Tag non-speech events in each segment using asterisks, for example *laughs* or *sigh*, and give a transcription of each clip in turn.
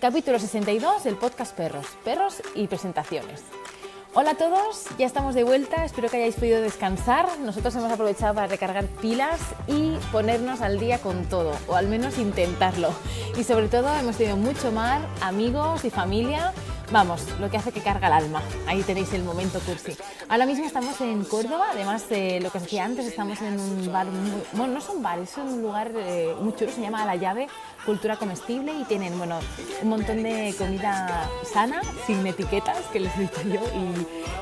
capítulo 62 del podcast Perros, Perros y Presentaciones. Hola a todos, ya estamos de vuelta, espero que hayáis podido descansar. Nosotros hemos aprovechado para recargar pilas y ponernos al día con todo, o al menos intentarlo. Y sobre todo hemos tenido mucho mar, amigos y familia Vamos, lo que hace que carga el alma. Ahí tenéis el momento cursi. Ahora mismo estamos en Córdoba, además de lo que os decía antes, estamos en un bar, muy, bueno, no es un bar, es un lugar eh, muy chulo, se llama La Llave, cultura comestible y tienen, bueno, un montón de comida sana, sin etiquetas, que les he dicho yo,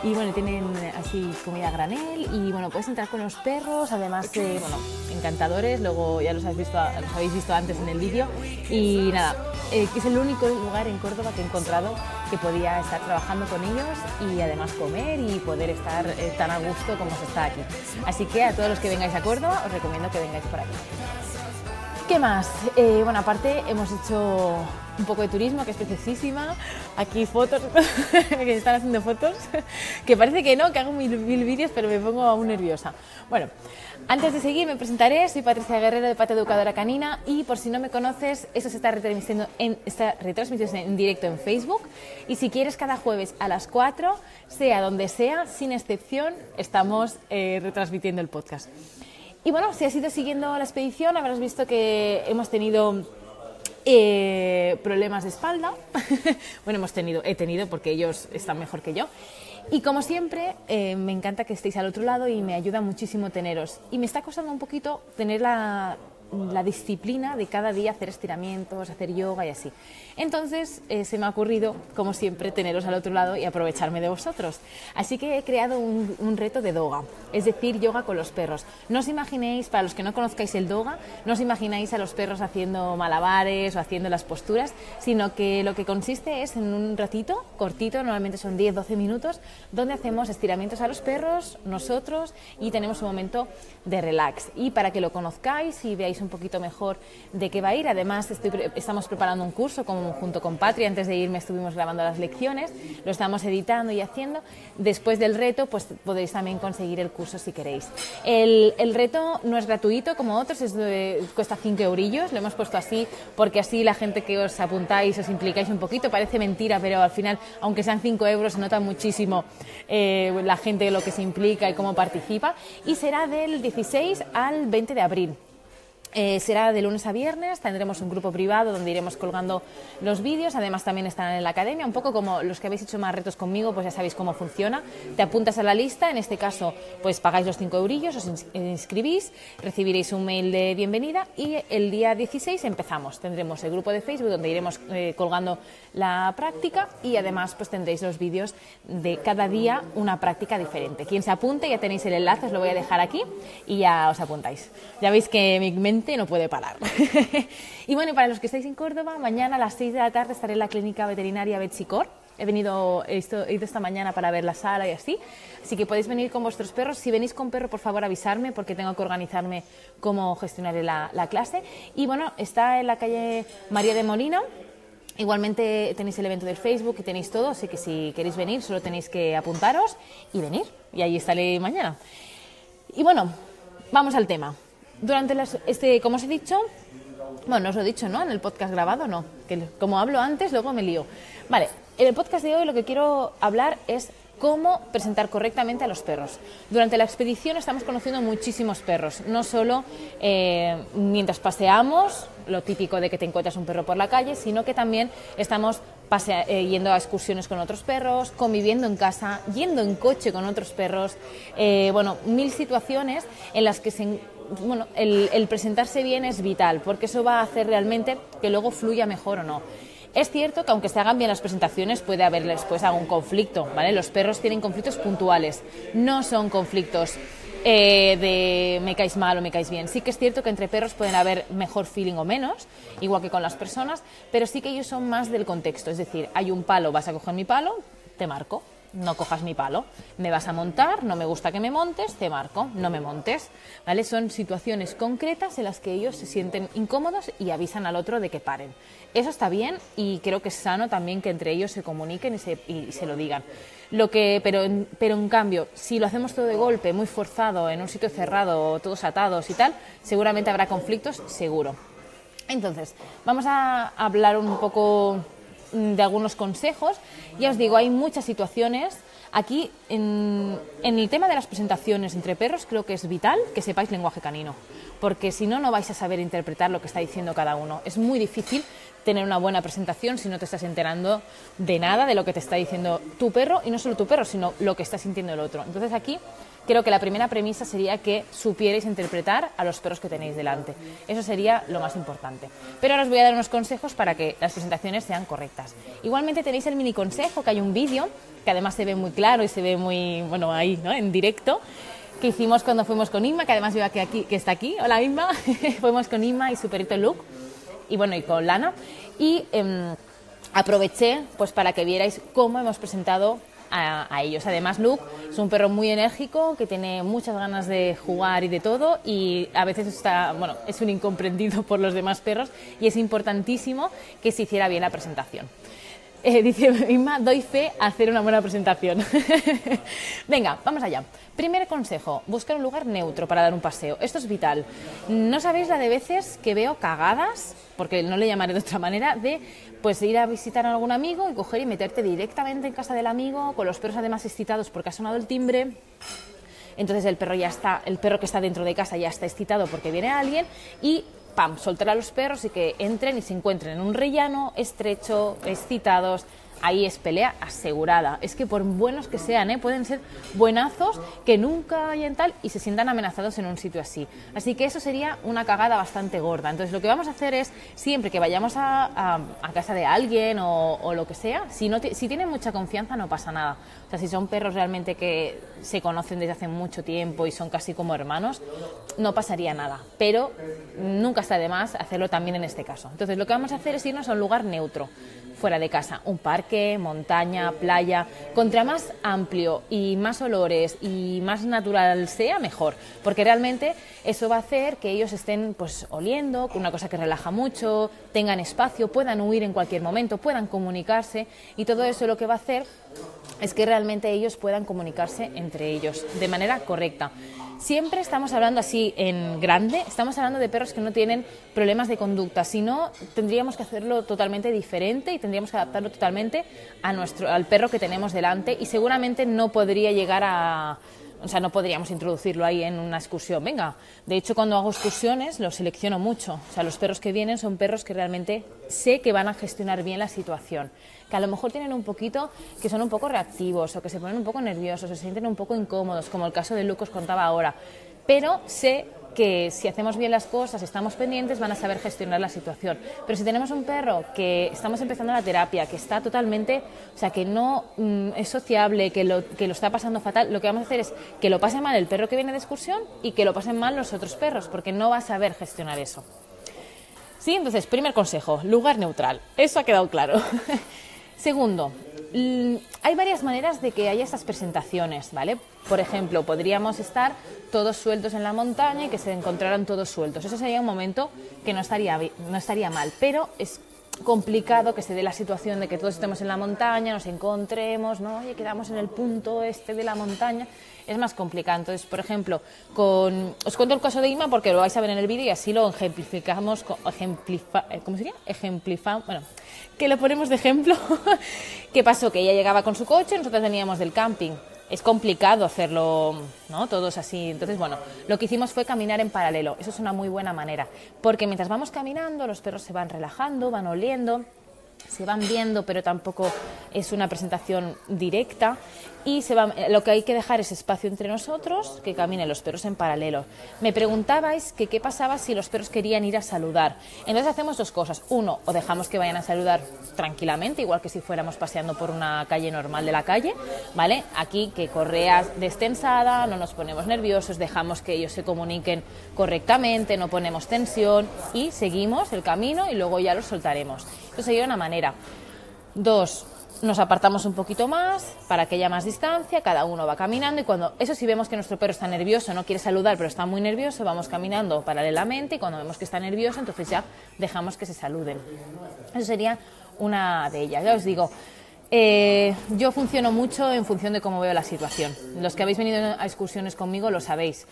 y, bueno, tienen así comida granel y bueno, puedes entrar con los perros, además de, bueno, encantadores, luego ya los habéis visto, los habéis visto antes en el vídeo y nada, eh, es el único lugar en Córdoba que he encontrado que podía estar trabajando con ellos y además comer y poder estar eh, tan a gusto como se está aquí. Así que a todos los que vengáis a Córdoba os recomiendo que vengáis por aquí. ¿Qué más? Eh, bueno, aparte hemos hecho un poco de turismo, que es preciosísima. Aquí fotos, *laughs* que están haciendo fotos, que parece que no, que hago mil, mil vídeos, pero me pongo aún nerviosa. Bueno, antes de seguir me presentaré, soy Patricia Guerrero de Pata Educadora Canina y por si no me conoces, eso se está retransmitiendo en, está retransmitiendo en directo en Facebook y si quieres cada jueves a las 4, sea donde sea, sin excepción, estamos eh, retransmitiendo el podcast. Y bueno, si has ido siguiendo la expedición, habrás visto que hemos tenido eh, problemas de espalda. *laughs* bueno, hemos tenido, he tenido porque ellos están mejor que yo. Y como siempre, eh, me encanta que estéis al otro lado y me ayuda muchísimo teneros. Y me está costando un poquito tener la, la disciplina de cada día hacer estiramientos, hacer yoga y así. Entonces eh, se me ha ocurrido, como siempre, teneros al otro lado y aprovecharme de vosotros. Así que he creado un, reto de doga, es decir, yoga con los perros. No os imaginéis, para los que no conozcáis el doga, no os imagináis a los perros haciendo malabares o haciendo las posturas, sino que lo que consiste es en un ratito, cortito, normalmente son 10-12 minutos, donde hacemos estiramientos a los perros, nosotros, y tenemos un momento de relax. Y para que lo conozcáis y veáis un poquito mejor de qué va a ir, además estamos preparando un curso con junto con Patria, antes de irme estuvimos grabando las lecciones, lo estamos editando y haciendo. Después del reto, pues podéis también conseguir el curso si queréis. El, el reto no es gratuito como otros, es cuesta 5 eurillos, lo hemos puesto así porque así la gente que os apuntáis, os implicáis un poquito, parece mentira, pero al final, aunque sean 5 euros, se nota muchísimo eh, la gente lo que se implica y cómo participa. Y será del 16 al 20 de abril. Eh, será de lunes a viernes, tendremos un grupo privado donde iremos colgando los vídeos, además también estarán en la academia, un poco como los que habéis hecho más retos conmigo, pues ya sabéis cómo funciona. Te apuntas a la lista, en este caso pues pagáis los 5 eurillos, os inscribís, recibiréis un mail de bienvenida y el día 16 empezamos. Tendremos el grupo de Facebook donde iremos eh, colgando la práctica y además pues tendréis los vídeos de cada día una práctica diferente. Quien se apunte ya tenéis el enlace, os lo voy a dejar aquí y ya os apuntáis. Ya veis que mi mente no puede parar. *laughs* y bueno, para los que estáis en Córdoba, mañana a las 6 de la tarde estaré en la clínica veterinaria Betsicor. He venido, he ido esta mañana para ver la sala y así. Así que podéis venir con vuestros perros. Si venís con perro, por favor avisarme porque tengo que organizarme cómo gestionaré la, la clase. Y bueno, está en la calle María de Molina, Igualmente tenéis el evento del Facebook y tenéis todo, así que si queréis venir solo tenéis que apuntaros y venir. Y ahí estaré mañana. Y bueno, vamos al tema durante las, este, como os he dicho, bueno, os lo he dicho, ¿no? En el podcast grabado, no. Que como hablo antes, luego me lío. Vale, en el podcast de hoy lo que quiero hablar es cómo presentar correctamente a los perros. Durante la expedición estamos conociendo muchísimos perros, no solo eh, mientras paseamos, lo típico de que te encuentras un perro por la calle, sino que también estamos eh, yendo a excursiones con otros perros, conviviendo en casa, yendo en coche con otros perros, eh, bueno, mil situaciones en las que se bueno, el, presentarse bien es vital, porque eso va a hacer realmente que luego fluya mejor o no. Es cierto que aunque se hagan bien las presentaciones puede haber después algún conflicto, ¿vale? Los perros tienen conflictos puntuales, no son conflictos eh, de me caes mal o me caes bien. Sí que es cierto que entre perros pueden haber mejor feeling o menos, igual que con las personas, pero sí que ellos son más del contexto. Es decir, hay un palo, vas a coger mi palo, te marco no cojas mi palo. Me vas a montar, no me gusta que me montes, te marco, no me montes. ¿Vale? Son situaciones concretas en las que ellos se sienten incómodos y avisan al otro de que paren. Eso está bien y creo que es sano también que entre ellos se comuniquen y se, y se lo digan. Lo que, pero, pero en cambio, si lo hacemos todo de golpe, muy forzado, en un sitio cerrado, todos atados y tal, seguramente habrá conflictos, seguro. Entonces, vamos a hablar un poco mm, de algunos consejos. Ya os digo, hay muchas situaciones. Aquí, en, el tema de las presentaciones entre perros, creo que es vital que sepáis lenguaje canino, porque si no, no vais a saber interpretar lo que está diciendo cada uno. Es muy difícil tener una buena presentación si no te estás enterando de nada de lo que te está diciendo tu perro, y no solo tu perro, sino lo que está sintiendo el otro. Entonces aquí creo que la primera premisa sería que supierais interpretar a los perros que tenéis delante. Eso sería lo más importante. Pero ahora os voy a dar unos consejos para que las presentaciones sean correctas. Igualmente tenéis el mini consejo, que hay un vídeo, que además se ve muy claro y se ve muy, bueno, ahí, ¿no? En directo que hicimos cuando fuimos con Inma, que además veo que, aquí, que está aquí. Hola Inma, *laughs* fuimos con Inma y su perrito Luke, y bueno, y con Lana. Y em, aproveché pues para que vierais cómo hemos presentado a, ellos. Además, Luke es un perro muy enérgico que tiene muchas ganas de jugar y de todo y a veces está, bueno, es un incomprendido *laughs* por los demás perros y es importantísimo que se hiciera bien la presentación. *laughs* Eh, dice Inma, doy fe a hacer una buena presentación. *laughs* Venga, vamos allá. Primer consejo, buscar un lugar neutro para dar un paseo. Esto es vital. No sabéis la de veces que veo cagadas, porque no le llamaré de otra manera, de pues ir a visitar a algún amigo y coger y meterte directamente en casa del amigo, con los perros además excitados porque ha sonado el timbre. Entonces el perro ya está, el perro que está dentro de casa ya está excitado porque viene alguien y pam, soltar a los perros y que entren y se encuentren en un rellano estrecho, excitados, ahí es pelea asegurada. Es que por buenos que sean, ¿eh? pueden ser buenazos que nunca hayan tal y se sientan amenazados en un sitio así. Así que eso sería una cagada bastante gorda. Entonces lo que vamos a hacer es, siempre que vayamos a, casa de alguien o, lo que sea, si, no si tienen mucha confianza no pasa nada. O sea, si son perros realmente que se conocen desde hace mucho tiempo y son casi como hermanos, no pasaría nada. Pero nunca está de más hacerlo también en este caso. Entonces lo que vamos a hacer es irnos a un lugar neutro fuera de casa, un parque, montaña, playa, contra más amplio y más olores y más natural sea, mejor, porque realmente eso va a hacer que ellos estén pues oliendo, una cosa que relaja mucho, tengan espacio, puedan huir en cualquier momento, puedan comunicarse. Y todo eso lo que va a hacer es que realmente ellos puedan comunicarse entre ellos de manera correcta. Siempre estamos hablando así en grande, estamos hablando de perros que no tienen problemas de conducta, si no tendríamos que hacerlo totalmente diferente y tendríamos que adaptarlo totalmente a nuestro, al perro que tenemos delante y seguramente no podría llegar a, o sea, no podríamos introducirlo ahí en una excursión. Venga, de hecho, cuando hago excursiones los selecciono mucho. O sea, los perros que vienen son perros que realmente sé que van a gestionar bien la situación. Que a lo mejor tienen un poquito, que son un poco reactivos o que se ponen un poco nerviosos, o se sienten un poco incómodos, como el caso de Lucas contaba ahora. Pero sé que si hacemos bien las cosas, estamos pendientes, van a saber gestionar la situación. Pero si tenemos un perro que estamos empezando la terapia, que está totalmente, o sea, que no mm, es sociable, que lo, que lo está pasando fatal, lo que vamos a hacer es que lo pase mal el perro que viene de excursión y que lo pasen mal los otros perros, porque no va a saber gestionar eso. Sí, entonces, primer consejo, lugar neutral. Eso ha quedado claro. *laughs* Segundo, hay varias maneras de que haya estas presentaciones, ¿vale? Por ejemplo, podríamos estar todos sueltos en la montaña y que se encontraran todos sueltos. Eso sería un momento que no estaría, no estaría mal, pero es complicado que se dé la situación de que todos estemos en la montaña, nos encontremos, ¿no? Oye, quedamos en el punto este de la montaña. Es más complicado. Entonces, por ejemplo, con... os cuento el caso de Ima porque lo vais a ver en el vídeo y así lo ejemplificamos, ejemplifa... Eh, ¿cómo sería? Ejemplificamos, bueno, que lo ponemos de ejemplo. *laughs* ¿Qué pasó? Que ella llegaba con su coche, nosotros veníamos del camping es complicado hacerlo, ¿no? Todos así. Entonces, bueno, lo que hicimos fue caminar en paralelo. Eso es una muy buena manera, porque mientras vamos caminando, los perros se van relajando, van oliendo, se van viendo, pero tampoco es una presentación directa y se va, lo que hay que dejar es espacio entre nosotros, que caminen los perros en paralelo. Me preguntabais que qué pasaba si los perros querían ir a saludar. Entonces hacemos dos cosas. Uno, o dejamos que vayan a saludar tranquilamente, igual que si fuéramos paseando por una calle normal de la calle, ¿vale? Aquí que correa destensada, no nos ponemos nerviosos, dejamos que ellos se comuniquen correctamente, no ponemos tensión y seguimos el camino y luego ya los soltaremos. Eso sería una manera. Dos, nos apartamos un poquito más para que haya más distancia, cada uno va caminando y cuando, eso si vemos que nuestro perro está nervioso, no quiere saludar, pero está muy nervioso, vamos caminando paralelamente y cuando vemos que está nervioso, entonces ya dejamos que se saluden. Eso sería una de ellas. Ya os digo, Eh, yo funciono mucho en función de cómo veo la situación. Los que habéis venido a excursiones conmigo lo sabéis.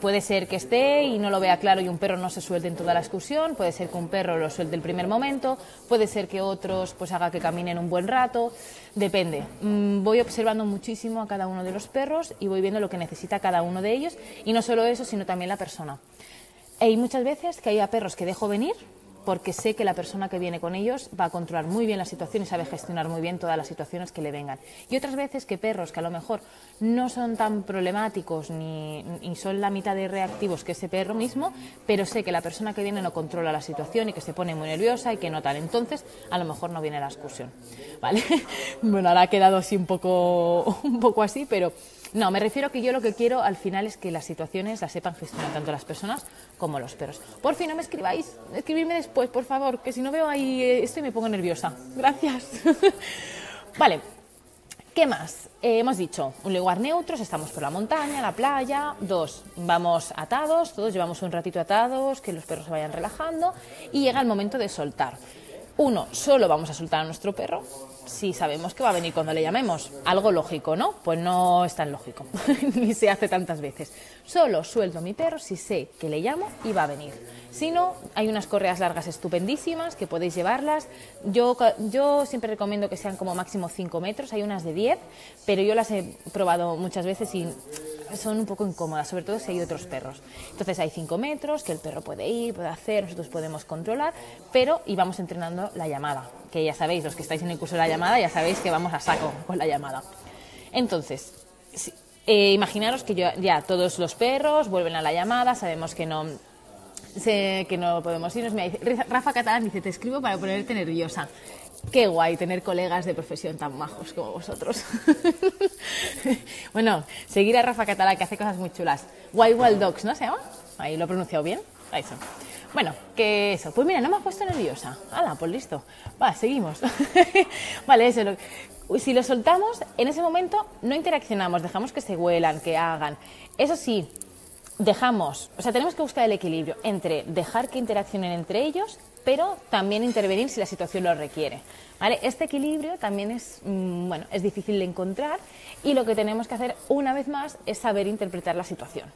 Puede ser que esté y no lo vea claro y un perro no se suelte en toda la excursión, puede ser que un perro lo suelte el primer momento, puede ser que otros pues haga que caminen un buen rato, depende. Mm, voy observando muchísimo a cada uno de los perros y voy viendo lo que necesita cada uno de ellos y no solo eso, sino también la persona. Hay muchas veces que hay perros que dejo venir porque sé que la persona que viene con ellos va a controlar muy bien la situación y sabe gestionar muy bien todas las situaciones que le vengan. Y otras veces que perros que a lo mejor no son tan problemáticos ni, son la mitad de reactivos que ese perro mismo, pero sé que la persona que viene no controla la situación y que se pone muy nerviosa y que no tal. Entonces, a lo mejor no viene la excursión. ¿Vale? *laughs* bueno, ahora ha quedado así un poco, *laughs* un poco así, pero no, me refiero que yo lo que quiero al final es que las situaciones las sepan gestionar tanto las personas como los perros. Por fin, no me escribáis, escribidme después, por favor, que si no veo ahí esto me pongo nerviosa. Gracias. *laughs* vale, ¿Qué más? Eh, hemos dicho, un lugar neutro, estamos por la montaña, la playa. Dos, vamos atados, todos llevamos un ratito atados, que los perros se vayan relajando. Y llega el momento de soltar. Uno, solo vamos a soltar a nuestro perro si sabemos que va a venir cuando le llamemos. Algo lógico, ¿no? Pues no es tan lógico, *laughs* ni se hace tantas veces. Solo suelto mi perro si sé que le llamo y va a venir. Si no, hay unas correas largas estupendísimas que podéis llevarlas. Yo, yo siempre recomiendo que sean como máximo 5 metros, hay unas de 10, pero yo las he probado muchas veces y son un poco incómodas, sobre todo si hay otros perros. Entonces hay 5 metros que el perro puede ir, puede hacer, nosotros podemos controlar, pero y vamos entrenando la llamada, que ya sabéis, los que estáis en el curso de la llamada, ya sabéis que vamos a saco con la llamada. Entonces, eh, imaginaros que ya todos los perros vuelven a la llamada, sabemos que no sé que no podemos irnos. Rafa Catalán dice, te escribo para ponerte nerviosa. Qué guay tener colegas de profesión tan majos como vosotros. *laughs* bueno, seguir a Rafa Catalán, que hace cosas muy chulas. Wild Wild Dogs, ¿no se llama? Ahí lo he pronunciado bien. Ahí son. Bueno, que eso. Pues mira, no me has puesto nerviosa. Hala, pues listo. Va, seguimos. *laughs* vale, eso. Si lo soltamos, en ese momento no interaccionamos, dejamos que se huelan, que hagan. Eso sí, dejamos, o sea, tenemos que buscar el equilibrio entre dejar que interaccionen entre ellos, pero también intervenir si la situación lo requiere. ¿vale? Este equilibrio también es, mm, bueno, es difícil de encontrar y lo que tenemos que hacer una vez más es saber interpretar la situación.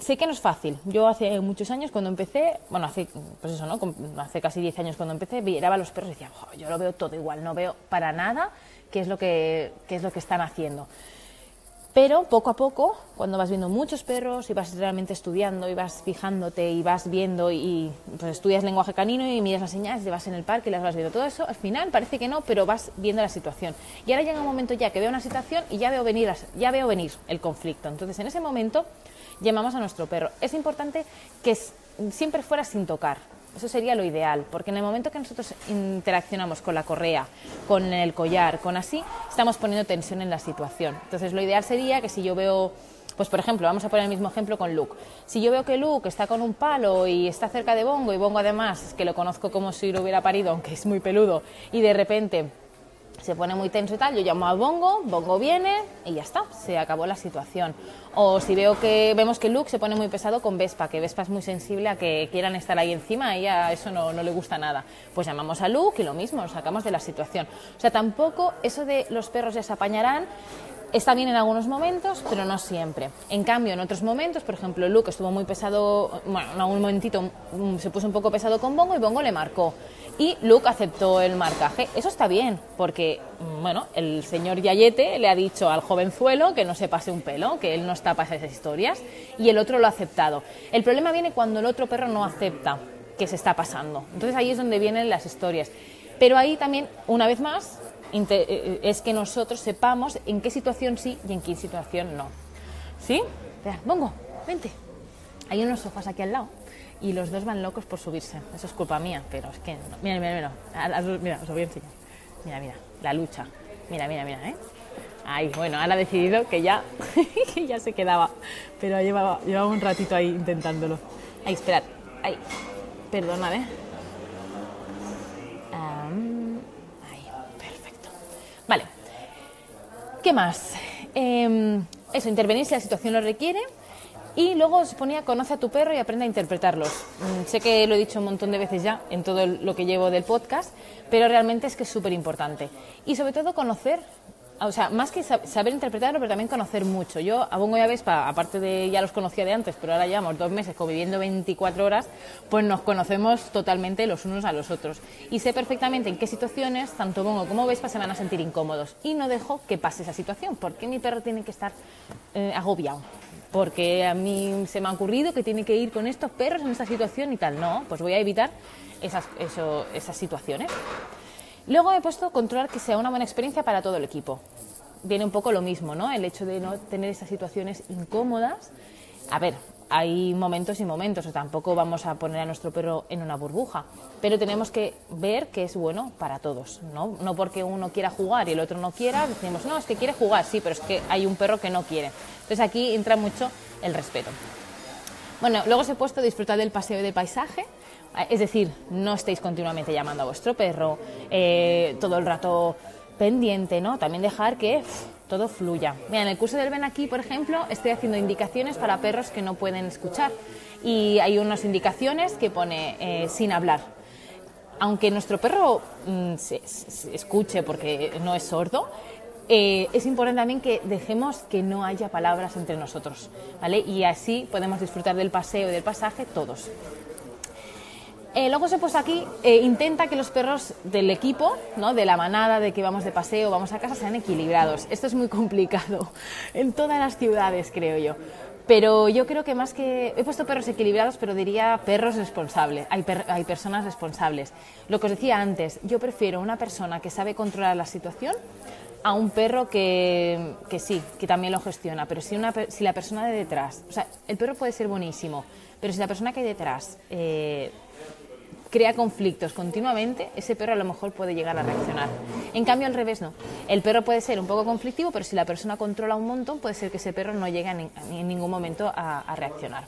Sé que no es fácil. Yo hace muchos años cuando empecé, bueno, hace, pues eso, ¿no? hace casi 10 años cuando empecé, miraba a los perros y decía, yo lo veo todo igual, no veo para nada qué es lo que, qué es lo que están haciendo. Pero poco a poco, cuando vas viendo muchos perros y vas realmente estudiando y vas fijándote y vas viendo y pues estudias lenguaje canino y miras las señales, te vas en el parque y las vas viendo todo eso, al final parece que no, pero vas viendo la situación. Y ahora llega un momento ya que veo una situación y ya veo venir, ya veo venir el conflicto. Entonces, en ese momento llamamos a nuestro perro. Es importante que siempre fuera sin tocar. Eso sería lo ideal, porque en el momento que nosotros interaccionamos con la correa, con el collar, con así, estamos poniendo tensión en la situación. Entonces, lo ideal sería que si yo veo, pues por ejemplo, vamos a poner el mismo ejemplo con Luke. Si yo veo que Luke está con un palo y está cerca de Bongo, y Bongo además, que lo conozco como si lo hubiera parido, aunque es muy peludo, y de repente se pone muy tenso y tal, yo llamo a Bongo, Bongo viene y ya está, se acabó la situación. O si veo que vemos que Luke se pone muy pesado con Vespa, que Vespa es muy sensible a que quieran estar ahí encima, a ella eso no, no le gusta nada. Pues llamamos a Luke y lo mismo, sacamos de la situación. O sea, tampoco eso de los perros ya se apañarán Está bien en algunos momentos, pero no siempre. En cambio, en otros momentos, por ejemplo, Luke estuvo muy pesado, bueno, en algún momentito mm, se puso un poco pesado con Bongo y Bongo le marcó y Luke aceptó el marcaje. Eso está bien, porque mm, bueno, el señor Yayete le ha dicho al jovenzuelo que no se pase un pelo, que él no está para esas historias, y el otro lo ha aceptado. El problema viene cuando el otro perro no acepta que se está pasando. Entonces ahí es donde vienen las historias. Pero ahí también, una vez más, es que nosotros sepamos en qué situación sí y en qué situación no. ¿Sí? Bongo, vente. Hay unos sofás aquí al lado y los dos van locos por subirse. Eso es culpa mía, pero es que... Mira, mira, mira, mira, os lo voy a enseñar. Mira, mira, la lucha. Mira, mira, mira, ¿eh? Ahí, bueno, ahora ha decidido que ya, *laughs* que ya se quedaba, pero llevaba, llevaba un ratito ahí intentándolo. Ahí, esperad, ahí, perdonad, ¿eh? ahí, perfecto. Vale, ¿qué más? Em, eso, intervenir si la situación lo requiere Y luego se ponía conoce a tu perro y aprende a interpretarlos. Mm, sé que lo he dicho un montón de veces ya en todo lo que llevo del podcast, pero realmente es que es súper importante. Y sobre todo conocer o sea, más que saber interpretarlo, pero también conocer mucho. Yo a Bongo y a Vespa, aparte de ya los conocía de antes, pero ahora llevamos dos meses conviviendo 24 horas, pues nos conocemos totalmente los unos a los otros. Y sé perfectamente en qué situaciones tanto Bongo como Vespa se van a sentir incómodos. Y no dejo que pase esa situación, porque mi perro tiene que estar eh, agobiado. Porque a mí se me ha ocurrido que tiene que ir con estos perros en esta situación y tal. No, pues voy a evitar esas, esas situaciones. Luego he puesto controlar que sea una buena experiencia para todo el equipo. Viene un poco lo mismo, ¿no? El hecho de no tener esas situaciones incómodas. A ver, hay momentos y momentos, o tampoco vamos a poner a nuestro perro en una burbuja, pero tenemos que ver que es bueno para todos, ¿no? No porque uno quiera jugar y el otro no quiera, decimos, no, es que quiere jugar, sí, pero es que hay un perro que no quiere. Entonces aquí entra mucho el respeto. Bueno, luego os he puesto disfrutar del paseo y del paisaje, es decir, no estéis continuamente llamando a vuestro perro, eh, todo el rato pendiente, ¿no? También dejar que todo fluya. Mira, en el curso del Ven aquí, por ejemplo, estoy haciendo indicaciones para perros que no pueden escuchar. Y hay unas indicaciones que pone eh, sin hablar. Aunque nuestro perro mm, se, escuche porque no es sordo, eh, es importante también que dejemos que no haya palabras entre nosotros, ¿vale? Y así podemos disfrutar del paseo y del pasaje todos. Eh, luego se puesto aquí, eh, intenta que los perros del equipo, ¿no? de la manada, de que vamos de paseo, vamos a casa, sean equilibrados. Esto es muy complicado *laughs* en todas las ciudades, creo yo. Pero yo creo que más que... He puesto perros equilibrados, pero diría perros responsables. Hay, hay personas responsables. Lo que os decía antes, yo prefiero una persona que sabe controlar la situación a un perro que, que sí, que también lo gestiona. Pero si, una, si la persona de detrás... O sea, el perro puede ser buenísimo, pero si la persona que hay detrás... Eh, crea conflictos continuamente, ese perro a lo mejor puede llegar a reaccionar. En cambio, al revés no. El perro puede ser un poco conflictivo, pero si la persona controla un montón, puede ser que ese perro no llegue en, ningún momento a, reaccionar.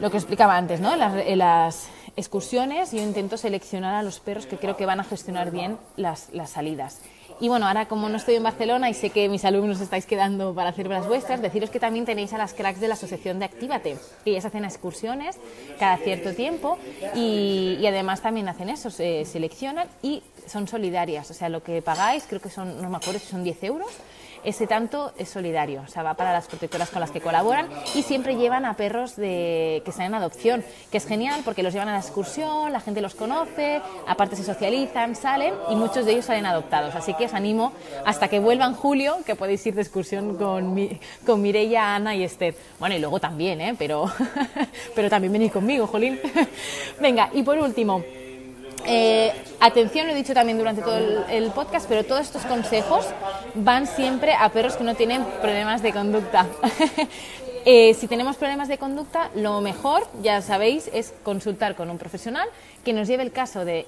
Lo que explicaba antes, ¿no? En las, excursiones yo intento seleccionar a los perros que creo que van a gestionar bien las, las salidas. Y bueno, ahora como no estoy en Barcelona y sé que mis alumnos estáis quedando para hacer las vuestras, deciros que también tenéis a las cracks de la asociación de Actívate. Ellas hacen excursiones cada cierto tiempo y, además también hacen eso, se seleccionan y son solidarias. O sea, lo que pagáis, creo que son, no me acuerdo si son 10 euros, ese tanto es solidario, o sea, va para las protectoras con las que colaboran y siempre llevan a perros que están en adopción, que es genial porque los llevan a la excursión, la gente los conoce, aparte se socializan, salen y muchos de ellos salen adoptados. Así que os animo hasta que vuelvan julio, que podéis ir de excursión con, mi, con Mireia, Ana y Esther. Bueno, y luego también, ¿eh? pero, *laughs* pero también venid conmigo, Jolín. *laughs* Venga, y por último, eh, atención, lo he dicho también durante todo el, podcast, pero todos estos consejos van siempre a perros que no tienen problemas de conducta. *laughs* Eh, si tenemos problemas de conducta, lo mejor, ya sabéis, es consultar con un profesional que nos lleve el caso de,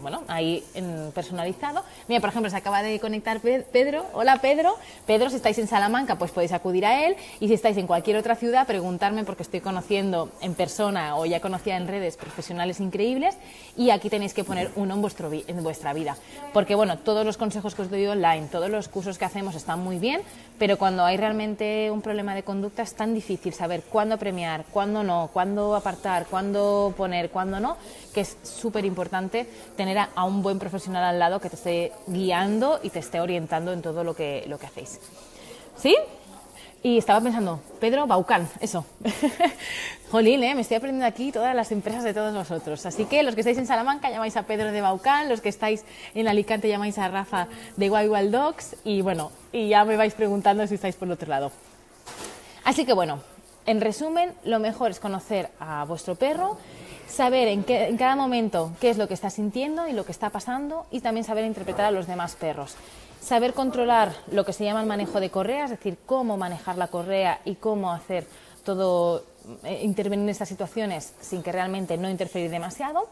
bueno, ahí en personalizado. Mira, por ejemplo, se acaba de conectar Pedro. Hola Pedro. Pedro, si estáis en Salamanca, pues podéis acudir a él. Y si estáis en cualquier otra ciudad, preguntarme porque estoy conociendo en persona o ya conocía en redes profesionales increíbles. Y aquí tenéis que poner uno en, vuestro, en vuestra vida. Porque, bueno, todos los consejos que os doy online, todos los cursos que hacemos están muy bien, pero cuando hay realmente un problema de conducta es tan difícil saber cuándo premiar, cuándo no, cuándo apartar, cuándo poner, cuándo no, que es súper importante tener a, un buen profesional al lado que te esté guiando y te esté orientando en todo lo que, lo que hacéis. ¿Sí? Y estaba pensando, Pedro Baucán, eso. *laughs* Jolín, ¿eh? me estoy aprendiendo aquí todas las empresas de todos vosotros. Así que los que estáis en Salamanca llamáis a Pedro de Baucán, los que estáis en Alicante llamáis a Rafa de Wild Wild Dogs y bueno, y ya me vais preguntando si estáis por el otro lado. Así que bueno, en resumen, lo mejor es conocer a vuestro perro, saber en, cada momento qué es lo que está sintiendo y lo que está pasando y también saber interpretar a los demás perros. Saber controlar lo que se llama el manejo de correa, es decir, cómo manejar la correa y cómo hacer todo, eh, intervenir en estas situaciones sin que realmente no interferir demasiado.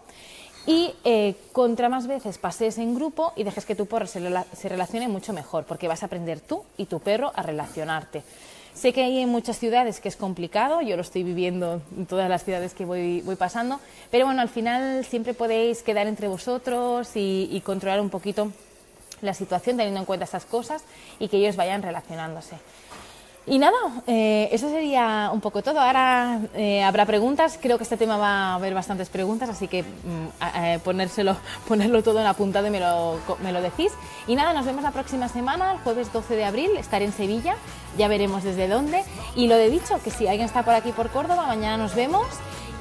Y eh, contra más veces pases en grupo y dejes que tu perro se relacione mucho mejor, porque vas a aprender tú y tu perro a relacionarte. Sé que hay en muchas ciudades que es complicado, yo lo estoy viviendo en todas las ciudades que voy, voy pasando, pero bueno, al final siempre podéis quedar entre vosotros y, controlar un poquito la situación teniendo en cuenta estas cosas y que ellos vayan relacionándose. Y nada, eh, eso sería un poco todo. Ahora eh, habrá preguntas. Creo que este tema va a haber bastantes preguntas, así que mm, ponérselo, *laughs* ponerlo todo en apuntado y me lo, me lo decís. Y nada, nos vemos la próxima semana, el jueves 12 de abril. Estaré en Sevilla, ya veremos desde dónde. Y lo de dicho, que si alguien está por aquí por Córdoba, mañana nos vemos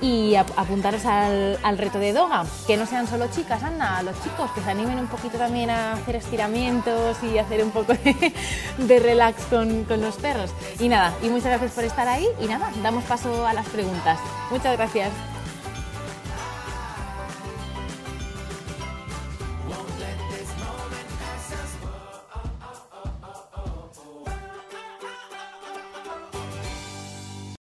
y apuntaros al, reto de Doga, que no sean solo chicas, anda, los chicos que se animen un poquito también a hacer estiramientos y hacer un poco de, de relax con, con los perros. Y nada, y muchas gracias por estar ahí y nada, damos paso a las preguntas. Muchas gracias.